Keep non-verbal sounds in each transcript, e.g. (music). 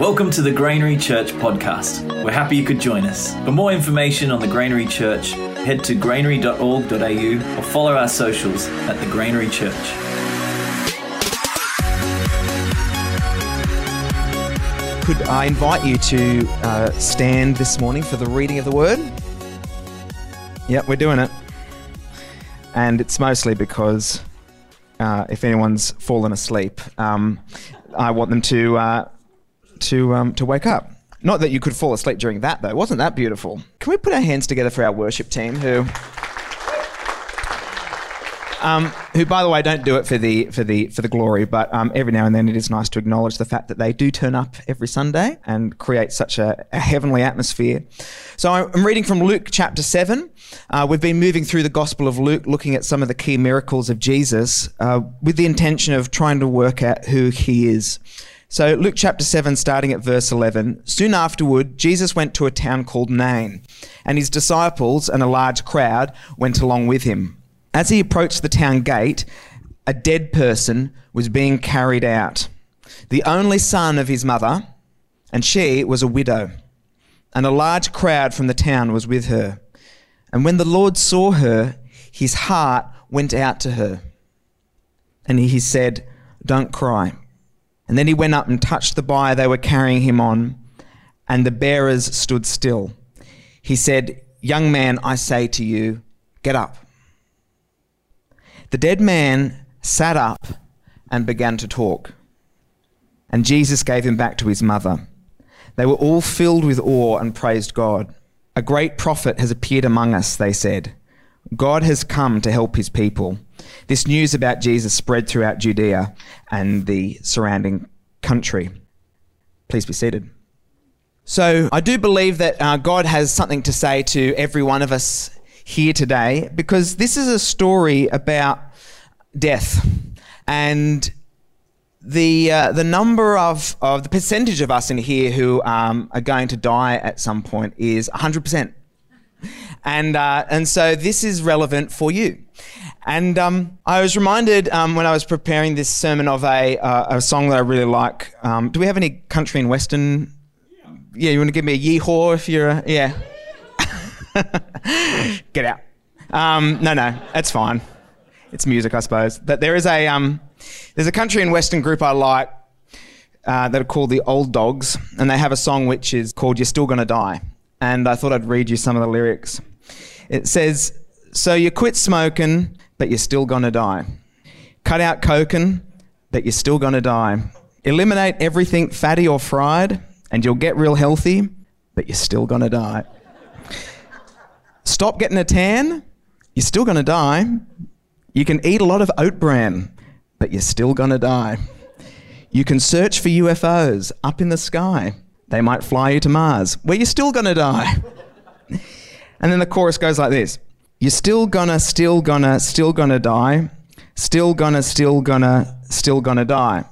Welcome to the Granary Church podcast. We're happy you could join us. For more information on the Granary Church, head to granary.org.au or follow our socials at the Granary Church. Could I invite you to uh, stand this morning for the reading of the word? Yep, we're doing it. And it's mostly because uh, if anyone's fallen asleep, um, I want them to uh, to um, to wake up. Not that you could fall asleep during that though. Wasn't that beautiful? Can we put our hands together for our worship team who um, who, by the way, don't do it for the for the for the glory, but um, every now and then it is nice to acknowledge the fact that they do turn up every Sunday and create such a, a heavenly atmosphere. So I'm reading from Luke chapter seven. Uh, we've been moving through the Gospel of Luke, looking at some of the key miracles of Jesus, uh, with the intention of trying to work out who he is. So, Luke chapter 7, starting at verse 11. Soon afterward, Jesus went to a town called Nain, and his disciples and a large crowd went along with him. As he approached the town gate, a dead person was being carried out, the only son of his mother, and she was a widow. And a large crowd from the town was with her. And when the Lord saw her, his heart went out to her. And he said, Don't cry. And then he went up and touched the bier they were carrying him on, and the bearers stood still. He said, Young man, I say to you, get up. The dead man sat up and began to talk. And Jesus gave him back to his mother. They were all filled with awe and praised God. A great prophet has appeared among us, they said. God has come to help his people. This news about Jesus spread throughout Judea and the surrounding country. Please be seated. So, I do believe that uh, God has something to say to every one of us here today because this is a story about death. And the, uh, the number of, of the percentage of us in here who um, are going to die at some point is 100%. And, uh, and so this is relevant for you. And um, I was reminded um, when I was preparing this sermon of a, uh, a song that I really like. Um, do we have any country and western? Yeah, you want to give me a yeehaw if you're, a, yeah. (laughs) Get out. Um, no, no, that's fine. It's music, I suppose. But there is a, um, there's a country and western group I like uh, that are called the Old Dogs, and they have a song which is called You're Still Gonna Die. And I thought I'd read you some of the lyrics. It says, So you quit smoking, but you're still gonna die. Cut out coking, but you're still gonna die. Eliminate everything fatty or fried, and you'll get real healthy, but you're still gonna die. Stop getting a tan, you're still gonna die. You can eat a lot of oat bran, but you're still gonna die. You can search for UFOs up in the sky. They might fly you to Mars, where you're still gonna die. And then the chorus goes like this You're still gonna, still gonna, still gonna die. Still gonna, still gonna, still gonna die.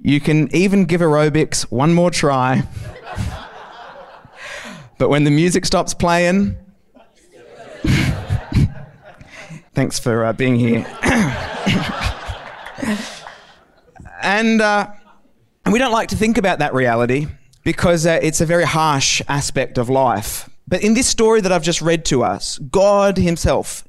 You can even give aerobics one more try. (laughs) but when the music stops playing, (laughs) thanks for uh, being here. (coughs) and, uh, we don't like to think about that reality because uh, it's a very harsh aspect of life. But in this story that I've just read to us, God Himself,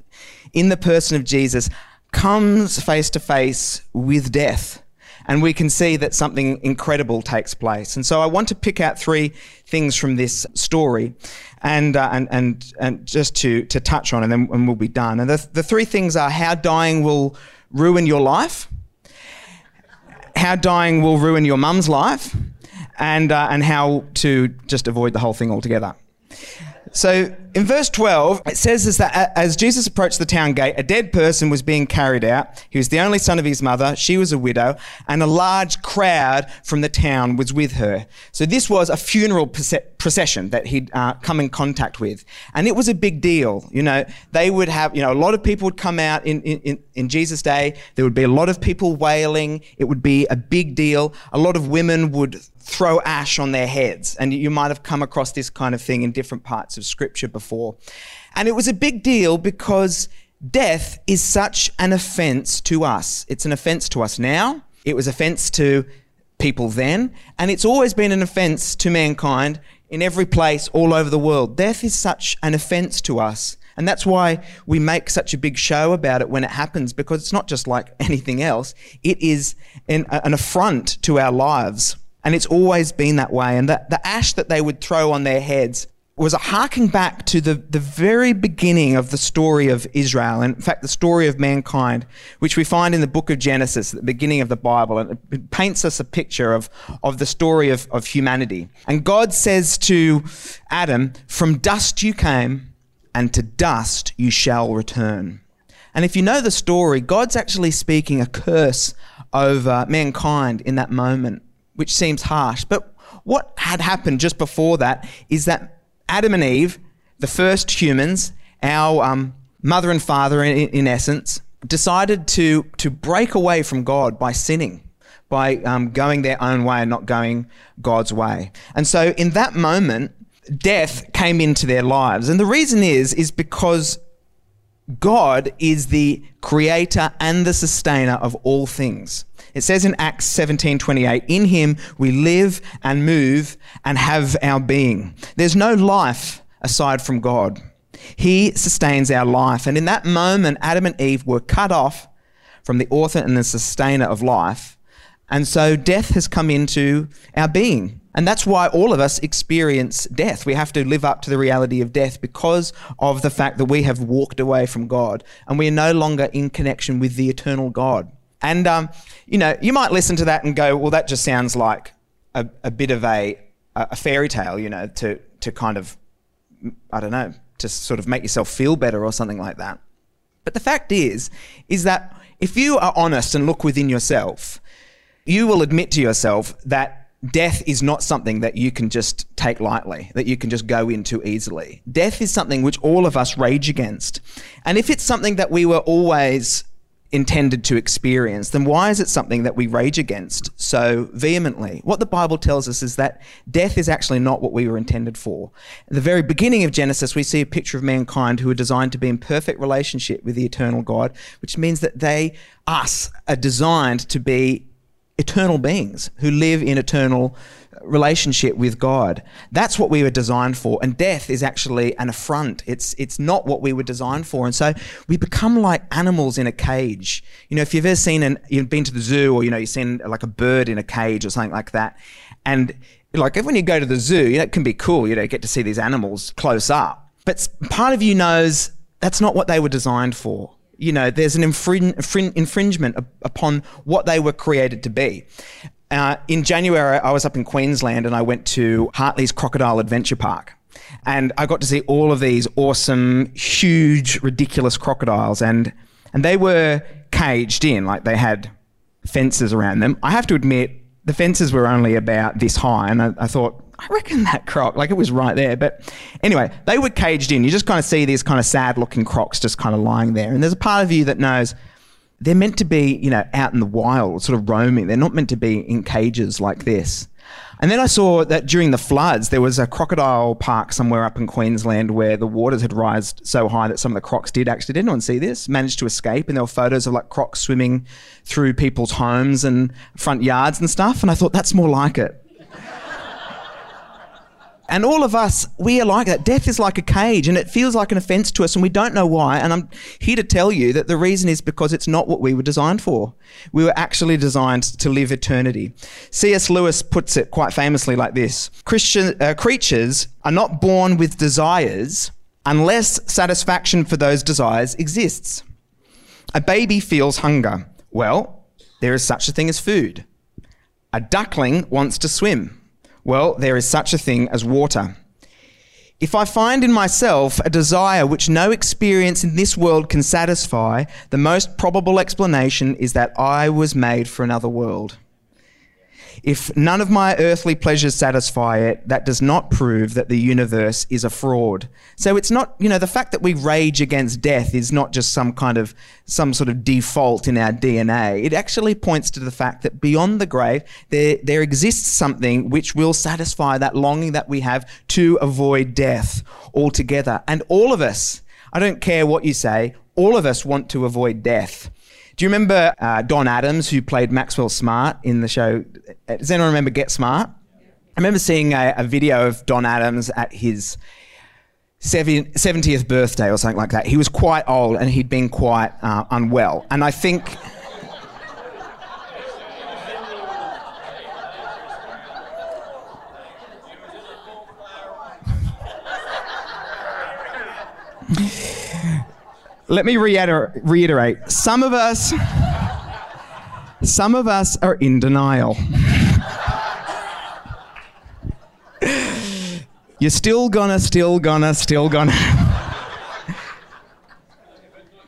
in the person of Jesus, comes face to face with death. And we can see that something incredible takes place. And so I want to pick out three things from this story and, uh, and, and, and just to, to touch on, and then and we'll be done. And the, the three things are how dying will ruin your life, how dying will ruin your mum's life, and, uh, and how to just avoid the whole thing altogether. So in verse 12, it says that as Jesus approached the town gate, a dead person was being carried out. He was the only son of his mother. She was a widow, and a large crowd from the town was with her. So this was a funeral procession that he'd uh, come in contact with. And it was a big deal. You know, they would have, you know, a lot of people would come out in, in, in Jesus' day. There would be a lot of people wailing. It would be a big deal. A lot of women would throw ash on their heads. And you might have come across this kind of thing in different parts of scripture before. And it was a big deal because death is such an offense to us. It's an offense to us now. It was offense to people then, and it's always been an offense to mankind in every place all over the world. Death is such an offense to us. And that's why we make such a big show about it when it happens, because it's not just like (laughs) anything else. It is an, an affront to our lives. And it's always been that way. And the, the ash that they would throw on their heads was a harking back to the, the very beginning of the story of Israel, and in fact, the story of mankind, which we find in the book of Genesis, the beginning of the Bible, and it paints us a picture of, of the story of, of humanity. And God says to Adam, From dust you came, and to dust you shall return. And if you know the story, God's actually speaking a curse over mankind in that moment, which seems harsh. But what had happened just before that is that Adam and Eve, the first humans, our um, mother and father in, in, essence, decided to, to break away from God by sinning, by um, going their own way and not going God's way. And so in that moment, death came into their lives. And the reason is, is because God is the creator and the sustainer of all things. It says in Acts 17:28, "In him we live and move and have our being." There's no life aside from God. He sustains our life. And in that moment, Adam and Eve were cut off from the author and the sustainer of life. And so death has come into our being. And that's why all of us experience death. We have to live up to the reality of death because of the fact that we have walked away from God and we are no longer in connection with the eternal God. And, um, you know, you might listen to that and go, well, that just sounds like a, a bit of a, a fairy tale, you know, to, to kind of, I don't know, to sort of make yourself feel better or something like that. But the fact is, is that if you are honest and look within yourself, you will admit to yourself that death is not something that you can just take lightly, that you can just go into easily. Death is something which all of us rage against. And if it's something that we were always intended to experience, then why is it something that we rage against so vehemently? What the Bible tells us is that death is actually not what we were intended for. At the very beginning of Genesis, we see a picture of mankind who are designed to be in perfect relationship with the eternal God, which means that they, us, are designed to be eternal beings who live in eternal relationship with God. That's what we were designed for. And death is actually an affront. It's it's not what we were designed for. And so we become like animals in a cage. You know, if you've ever seen an you've been to the zoo or you know, you've seen like a bird in a cage or something like that. And like when you go to the zoo, you know, it can be cool, you know, get to see these animals close up. But part of you knows that's not what they were designed for you know, there's an infring- infringement upon what they were created to be. Uh, in January, I was up in Queensland and I went to Hartley's Crocodile Adventure Park. And I got to see all of these awesome, huge, ridiculous crocodiles. And, and they were caged in, like they had fences around them. I have to admit, the fences were only about this high. And I, I thought, I reckon that croc, like it was right there. But anyway, they were caged in. You just kind of see these kind of sad looking crocs just kind of lying there. And there's a part of you that knows they're meant to be, you know, out in the wild, sort of roaming. They're not meant to be in cages like this. And then I saw that during the floods, there was a crocodile park somewhere up in Queensland where the waters had risen so high that some of the crocs did actually, did anyone see this? Managed to escape. And there were photos of like crocs swimming through people's homes and front yards and stuff. And I thought, that's more like it. And all of us, we are like that. Death is like a cage and it feels like an offense to us and we don't know why. And I'm here to tell you that the reason is because it's not what we were designed for. We were actually designed to live eternity. C.S. Lewis puts it quite famously like this Christian, uh, creatures are not born with desires unless satisfaction for those desires exists. A baby feels hunger. Well, there is such a thing as food. A duckling wants to swim. Well, there is such a thing as water. If I find in myself a desire which no experience in this world can satisfy, the most probable explanation is that I was made for another world. If none of my earthly pleasures satisfy it, that does not prove that the universe is a fraud. So it's not, you know, the fact that we rage against death is not just some kind of, some sort of default in our DNA. It actually points to the fact that beyond the grave, there, there exists something which will satisfy that longing that we have to avoid death altogether. And all of us, I don't care what you say, all of us want to avoid death. Do you remember uh, Don Adams, who played Maxwell Smart in the show? Does anyone remember Get Smart? I remember seeing a, a video of Don Adams at his 70th birthday or something like that. He was quite old and he'd been quite uh, unwell. And I think. Let me reiter- reiterate. Some of us, some of us are in denial. You're still gonna, still gonna, still gonna.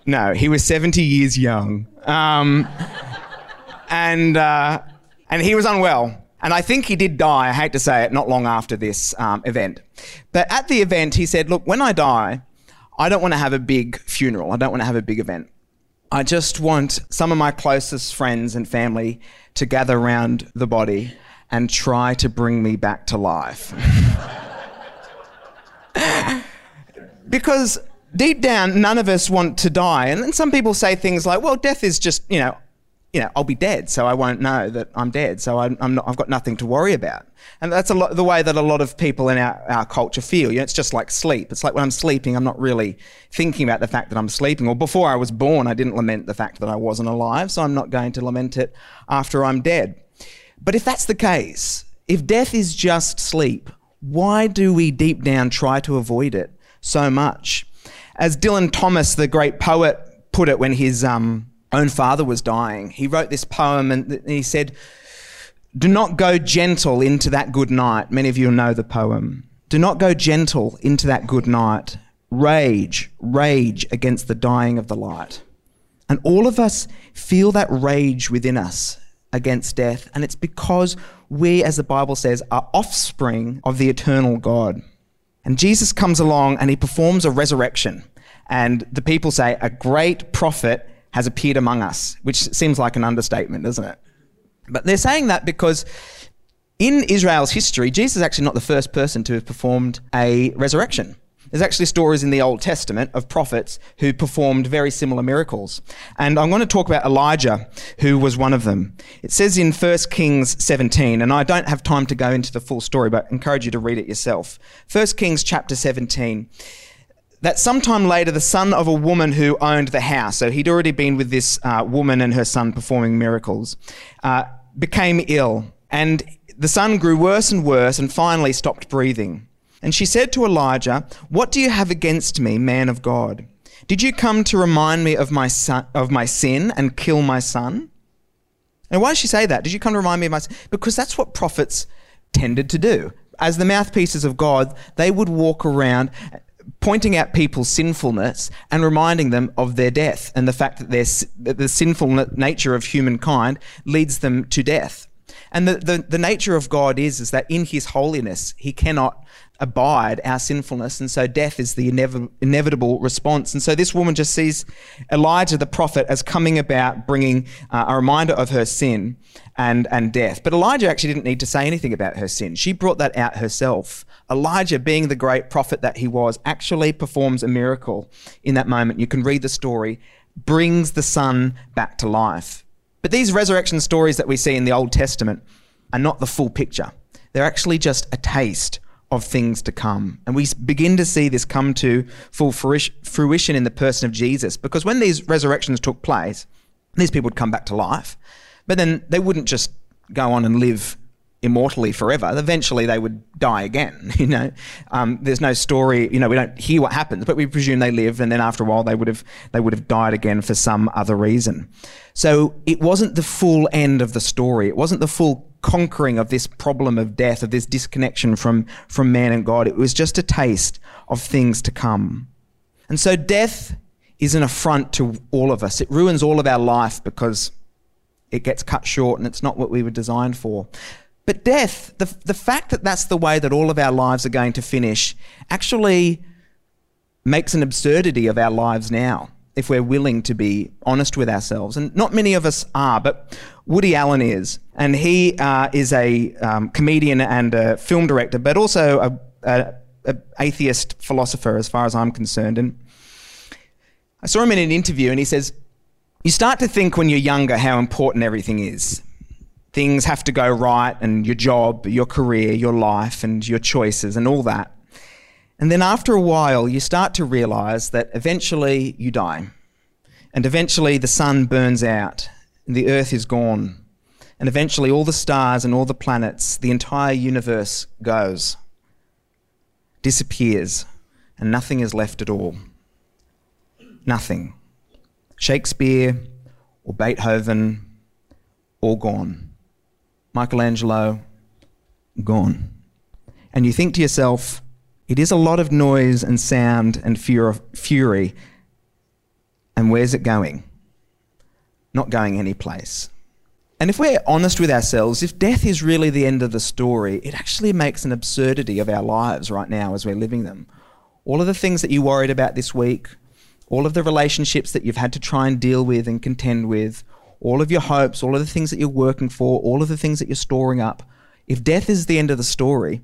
no, he was 70 years young. Um, and, uh, and he was unwell. And I think he did die, I hate to say it, not long after this um, event. But at the event, he said, Look, when I die, I don't want to have a big funeral. I don't want to have a big event. I just want some of my closest friends and family to gather around the body and try to bring me back to life. (laughs) because deep down, none of us want to die. And then some people say things like, well, death is just, you know, you know, I'll be dead, so I won't know that I'm dead. So I'm, I'm not, I've got nothing to worry about. And that's a lot, the way that a lot of people in our, our culture feel. You know, it's just like sleep. It's like when I'm sleeping, I'm not really thinking about the fact that I'm sleeping. Or before I was born, I didn't lament the fact that I wasn't alive, so I'm not going to lament it after I'm dead. But if that's the case, if death is just sleep, why do we deep down try to avoid it so much? As Dylan Thomas, the great poet, put it when his um, own father was dying, he wrote this poem and he said, Do not go gentle into that good night. Many of you know the poem. Do not go gentle into that good night. Rage, rage against the dying of the light. And all of us feel that rage within us against death. And it's because we, as the Bible says, are offspring of the eternal God. And Jesus comes along and he performs a resurrection. And the people say, A great prophet has appeared among us, which seems like an understatement, doesn't it? But they're saying that because in Israel's history, Jesus is actually not the first person to have performed a resurrection. There's actually stories in the Old Testament of prophets who performed very similar miracles. And I'm going to talk about Elijah, who was one of them. It says in 1 Kings 17, and I don't have time to go into the full story, but I encourage you to read it yourself. 1 Kings chapter 17 that sometime later the son of a woman who owned the house, so he'd already been with this uh, woman and her son performing miracles, uh, became ill. And the son grew worse and worse and finally stopped breathing. And she said to Elijah, What do you have against me, man of God? Did you come to remind me of my, son, of my sin and kill my son? And why did she say that? Did you come to remind me of my sin? Because that's what prophets tended to do. As the mouthpieces of God, they would walk around pointing out people's sinfulness and reminding them of their death and the fact that, that the sinful nature of humankind leads them to death. And the, the, the nature of God is, is that in his holiness, he cannot abide our sinfulness. And so death is the inev- inevitable response. And so this woman just sees Elijah the prophet as coming about bringing uh, a reminder of her sin and, and death. But Elijah actually didn't need to say anything about her sin. She brought that out herself. Elijah, being the great prophet that he was, actually performs a miracle in that moment. You can read the story, brings the son back to life. But these resurrection stories that we see in the Old Testament are not the full picture. They're actually just a taste of things to come. And we begin to see this come to full fruition in the person of Jesus. Because when these resurrections took place, these people would come back to life, but then they wouldn't just go on and live immortally forever. Eventually, they would die again. (laughs) You know, um, there's no story. You know, we don't hear what happens, but we presume they live, and then after a while, they would have they would have died again for some other reason. So it wasn't the full end of the story. It wasn't the full conquering of this problem of death, of this disconnection from, from man and God. It was just a taste of things to come. And so death is an affront to all of us. It ruins all of our life because it gets cut short and it's not what we were designed for. But death, the, the fact that that's the way that all of our lives are going to finish, actually makes an absurdity of our lives now if we're willing to be honest with ourselves. And not many of us are, but Woody Allen is. And he uh, is a um, comedian and a film director, but also a, a, a, atheist philosopher, as far as I'm concerned. And I saw him in an interview, and he says, You start to think when you're younger how important everything is. Things have to go right, and your job, your career, your life, and your choices, and all that. And then after a while, you start to realize that eventually you die. And eventually the sun burns out, and the earth is gone. And eventually all the stars and all the planets, the entire universe goes, disappears, and nothing is left at all. Nothing. Shakespeare or Beethoven, all gone. Michelangelo, gone. And you think to yourself, it is a lot of noise and sound and fury. And where's it going? Not going any place. And if we're honest with ourselves, if death is really the end of the story, it actually makes an absurdity of our lives right now as we're living them. All of the things that you worried about this week, all of the relationships that you've had to try and deal with and contend with, all of your hopes, all of the things that you're working for, all of the things that you're storing up, if death is the end of the story,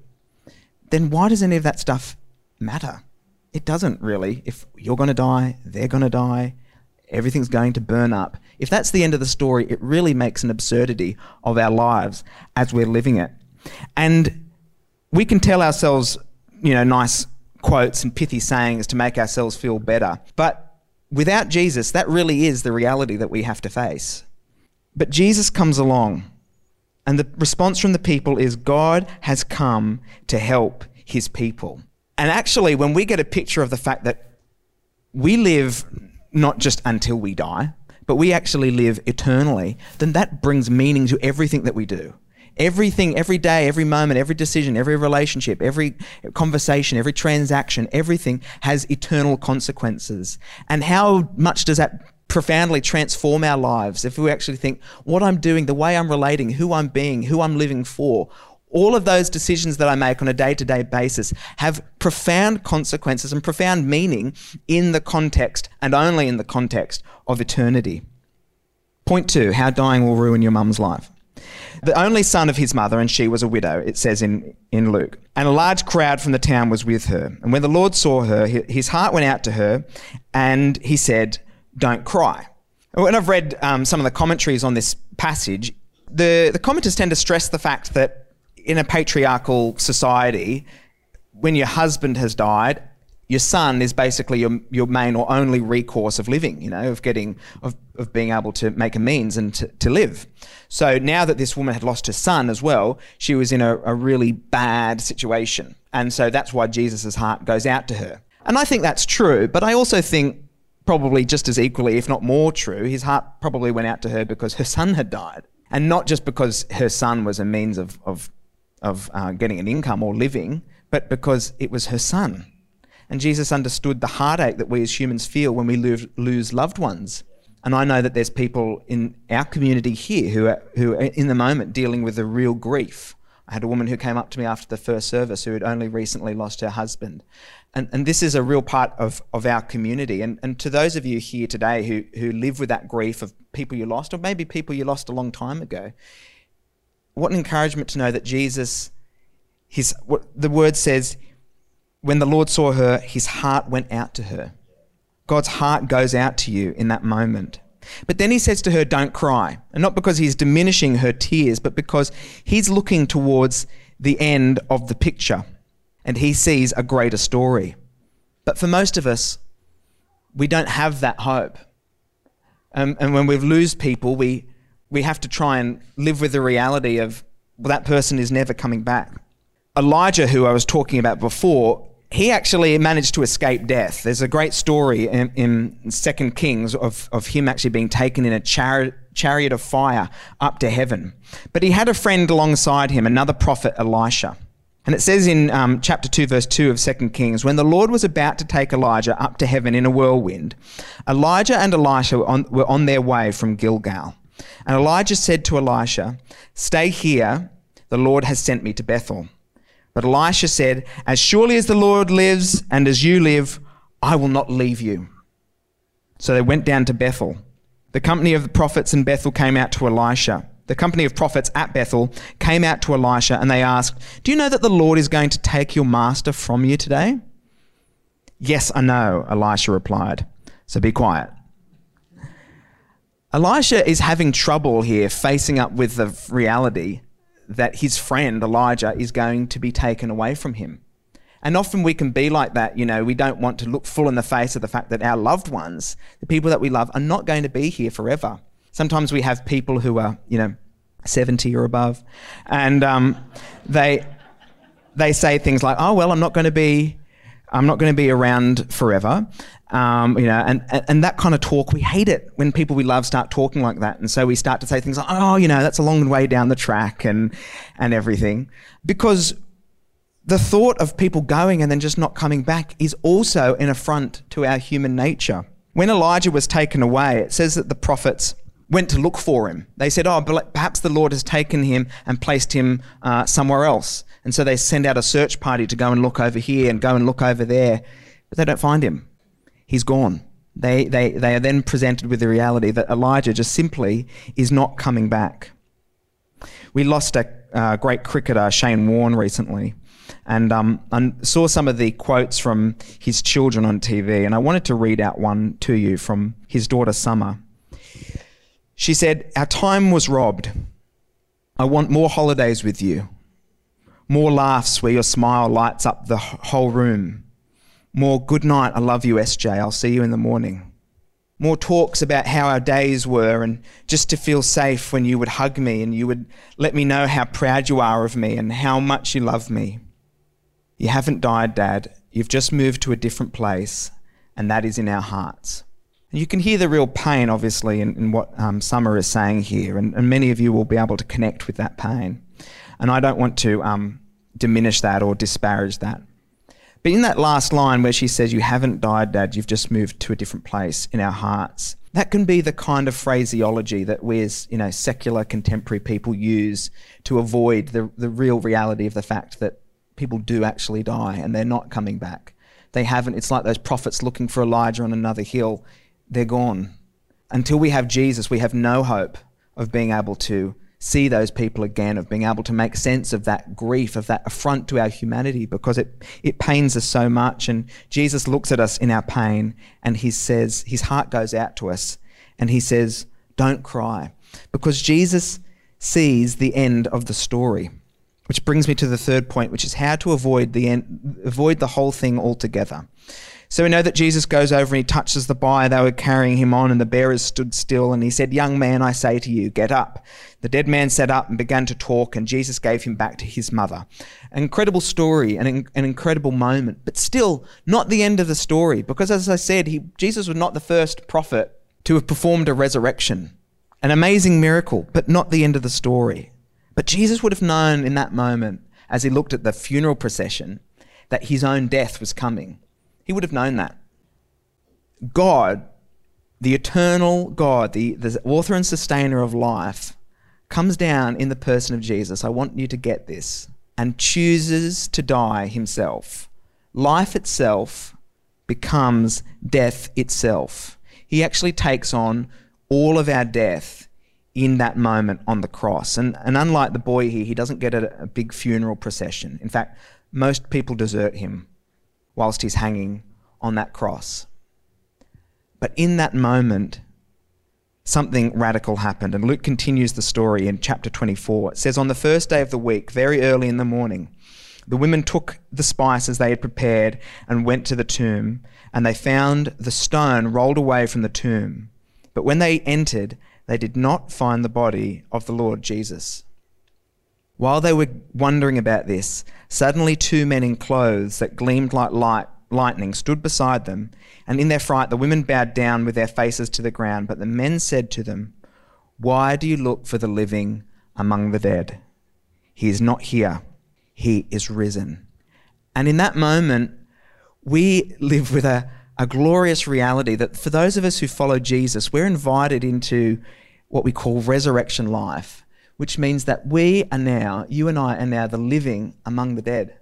then why does any of that stuff matter? It doesn't really. If you're going to die, they're going to die, everything's going to burn up. If that's the end of the story, it really makes an absurdity of our lives as we're living it. And we can tell ourselves, you know, nice quotes and pithy sayings to make ourselves feel better. But without Jesus, that really is the reality that we have to face. But Jesus comes along, and the response from the people is God has come to help his people. And actually, when we get a picture of the fact that we live not just until we die, but we actually live eternally, then that brings meaning to everything that we do. Everything, every day, every moment, every decision, every relationship, every conversation, every transaction, everything has eternal consequences. And how much does that profoundly transform our lives if we actually think what I'm doing, the way I'm relating, who I'm being, who I'm living for, all of those decisions that I make on a day to day basis have profound consequences and profound meaning in the context and only in the context of eternity. Point two how dying will ruin your mum's life the only son of his mother, and she was a widow, it says in, in Luke. And a large crowd from the town was with her. And when the Lord saw her, his heart went out to her, and he said, Don't cry. When I've read um, some of the commentaries on this passage, the, the commenters tend to stress the fact that in a patriarchal society, when your husband has died, your son is basically your, your main or only recourse of living, you know, of getting, of, of being able to make a means and to, to live. So now that this woman had lost her son as well, she was in a, a really bad situation. And so that's why Jesus' heart goes out to her. And I think that's true, but I also think probably just as equally, if not more true, his heart probably went out to her because her son had died. And not just because her son was a means of, of, of uh, getting an income or living, but because it was her son and Jesus understood the heartache that we as humans feel when we lose loved ones. And I know that there's people in our community here who are, who are in the moment dealing with a real grief. I had a woman who came up to me after the first service who had only recently lost her husband. And, and this is a real part of, of our community. And, and to those of you here today who, who live with that grief of people you lost, or maybe people you lost a long time ago, what an encouragement to know that Jesus, his, what the word says, when the Lord saw her, his heart went out to her. God's heart goes out to you in that moment. But then he says to her, Don't cry. And not because he's diminishing her tears, but because he's looking towards the end of the picture and he sees a greater story. But for most of us, we don't have that hope. Um, and when we lose people, we, we have to try and live with the reality of, well, that person is never coming back. Elijah, who I was talking about before, he actually managed to escape death. There's a great story in, in Second Kings of, of him actually being taken in a char- chariot of fire up to heaven. But he had a friend alongside him, another prophet, Elisha. And it says in um, chapter 2, verse 2 of 2 Kings, when the Lord was about to take Elijah up to heaven in a whirlwind, Elijah and Elisha were on, were on their way from Gilgal. And Elijah said to Elisha, Stay here, the Lord has sent me to Bethel. But Elisha said, As surely as the Lord lives and as you live, I will not leave you. So they went down to Bethel. The company of the prophets in Bethel came out to Elisha. The company of prophets at Bethel came out to Elisha and they asked, Do you know that the Lord is going to take your master from you today? Yes, I know, Elisha replied. So be quiet. Elisha is having trouble here facing up with the reality that his friend Elijah is going to be taken away from him. And often we can be like that, you know, we don't want to look full in the face of the fact that our loved ones, the people that we love, are not going to be here forever. Sometimes we have people who are, you know, 70 or above, and um, they, they say things like, oh, well, I'm not going to be, I'm not going to be around forever. Um, you know, and, and that kind of talk, we hate it when people we love start talking like that. And so we start to say things like, oh, you know, that's a long way down the track and, and everything. Because the thought of people going and then just not coming back is also an affront to our human nature. When Elijah was taken away, it says that the prophets went to look for him. They said, Oh, perhaps the Lord has taken him and placed him uh, somewhere else. And so they send out a search party to go and look over here and go and look over there. But they don't find him he's gone. They, they, they are then presented with the reality that Elijah just simply is not coming back. We lost a uh, great cricketer, Shane Warne, recently, and um, I saw some of the quotes from his children on TV, and I wanted to read out one to you from his daughter Summer. She said, Our time was robbed. I want more holidays with you, more laughs where your smile lights up the whole room more good night, I love you, SJ, I'll see you in the morning. More talks about how our days were and just to feel safe when you would hug me and you would let me know how proud you are of me and how much you love me. You haven't died, Dad. You've just moved to a different place, and that is in our hearts. You can hear the real pain, obviously, in, in what um, Summer is saying here, and, and, many of you will be able to connect with that pain. And I don't want to um, diminish that or disparage that. But in that last line where she says, You haven't died, Dad, you've just moved to a different place in our hearts, that can be the kind of phraseology that we as you know, secular contemporary people use to avoid the, the real reality of the fact that people do actually die and they're not coming back. They haven't, it's like those prophets looking for Elijah on another hill. They're gone. Until we have Jesus, we have no hope of being able to see those people again, of being able to make sense of that grief, of that affront to our humanity, because it, it pains us so much. And Jesus looks at us in our pain and he says, his heart goes out to us and he says, Don't cry. Because Jesus sees the end of the story. Which brings me to the third point, which is how to avoid the end, avoid the whole thing altogether. So we know that Jesus goes over and he touches the bier they were carrying him on, and the bearers stood still. And he said, Young man, I say to you, get up. The dead man sat up and began to talk, and Jesus gave him back to his mother. An incredible story, an, an incredible moment, but still not the end of the story, because as I said, he, Jesus was not the first prophet to have performed a resurrection. An amazing miracle, but not the end of the story. But Jesus would have known in that moment, as he looked at the funeral procession, that his own death was coming. He would have known that. God, the eternal God, the, the author and sustainer of life, comes down in the person of Jesus. I want you to get this. And chooses to die himself. Life itself becomes death itself. He actually takes on all of our death in that moment on the cross. And, and unlike the boy here, he doesn't get a, a big funeral procession. In fact, most people desert him whilst he's hanging on that cross. But in that moment, something radical happened. And Luke continues the story in chapter 24. It says, On the first day of the week, very early in the morning, the women took the spices they had prepared and went to the tomb, and they found the stone rolled away from the tomb. But when they entered, they did not find the body of the Lord Jesus. While they were wondering about this, suddenly two men in clothes that gleamed like light, lightning stood beside them, and in their fright the women bowed down with their faces to the ground. But the men said to them, Why do you look for the living among the dead? He is not here, he is risen. And in that moment, we live with a, a glorious reality that for those of us who follow Jesus, we're invited into what we call resurrection life which means that we are now, you and I are now the living among the dead.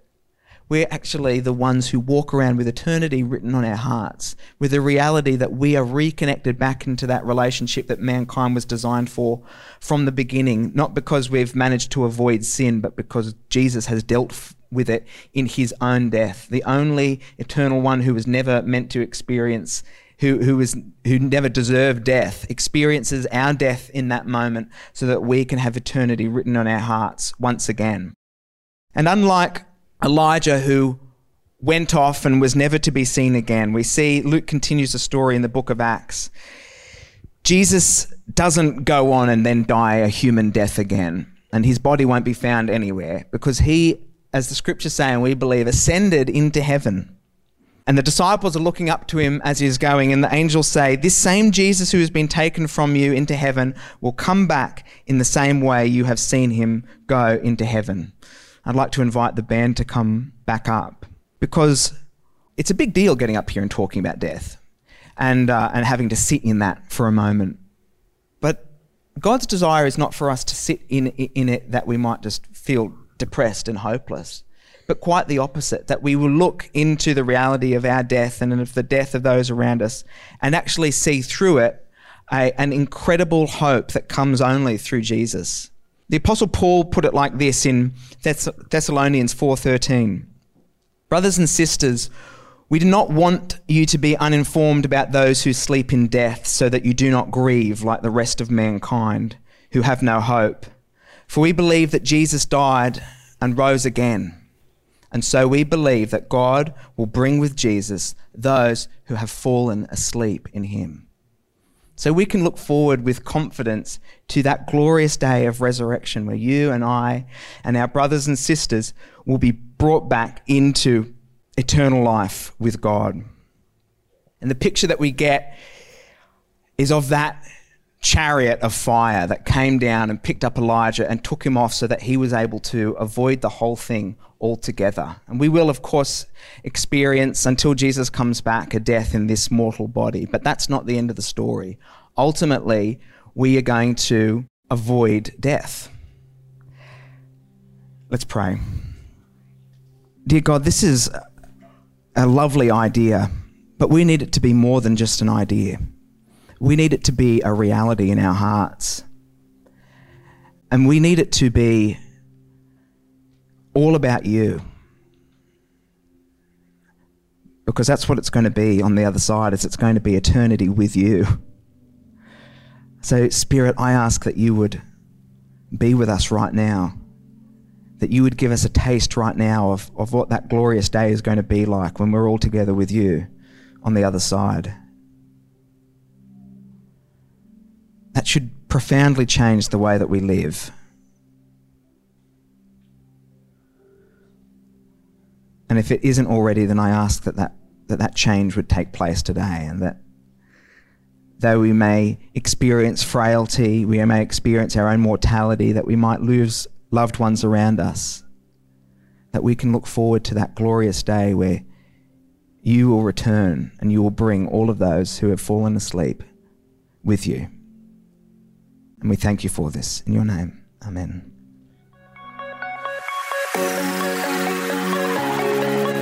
We're actually the ones who walk around with eternity written on our hearts, with the reality that we are reconnected back into that relationship that mankind was designed for from the beginning, not because we've managed to avoid sin, but because Jesus has dealt with it in his own death. The only eternal one who was never meant to experience who, who, is, who never deserved death, experiences our death in that moment so that we can have eternity written on our hearts once again. And unlike Elijah, who went off and was never to be seen again, we see Luke continues the story in the book of Acts. Jesus doesn't go on and then die a human death again, and his body won't be found anywhere because he, as the scriptures say, and we believe, ascended into heaven. And the disciples are looking up to him as he is going, and the angels say, This same Jesus who has been taken from you into heaven will come back in the same way you have seen him go into heaven. I'd like to invite the band to come back up because it's a big deal getting up here and talking about death and, uh, and having to sit in that for a moment. But God's desire is not for us to sit in, in it that we might just feel depressed and hopeless, but quite the opposite, that we will look into the reality of our death and of the death of those around us and actually see through it a, an incredible hope that comes only through Jesus. The apostle Paul put it like this in Thess- Thessalonians 4:13. Brothers and sisters, we do not want you to be uninformed about those who sleep in death, so that you do not grieve like the rest of mankind who have no hope. For we believe that Jesus died and rose again. And so we believe that God will bring with Jesus those who have fallen asleep in him. So we can look forward with confidence to that glorious day of resurrection where you and I and our brothers and sisters will be brought back into eternal life with God. And the picture that we get is of that chariot of fire that came down and picked up Elijah and took him off so that he was able to avoid the whole thing altogether. And we will, of course, experience until Jesus comes back a death in this mortal body, but that's not the end of the story. Ultimately, we are going to avoid death. Let's pray. Dear God, this is a lovely idea, but we need it to be more than just an idea. We need it to be a reality in our hearts. And we need it to be all about you. Because that's what it's going to be on the other side is it's going to be eternity with you. So spirit, I ask that you would be with us right now that you would give us a taste right now of, of what that glorious day is going to be like when we're all together with you on the other side. That should profoundly change the way that we live. And if it isn't already, then I ask that that, that, that change would take place today and that though we may experience frailty, we may experience our own mortality, that we might lose loved ones around us, that we can look forward to that glorious day where you will return and you will bring all of those who have fallen asleep with you. And we thank you for this. In your name, amen.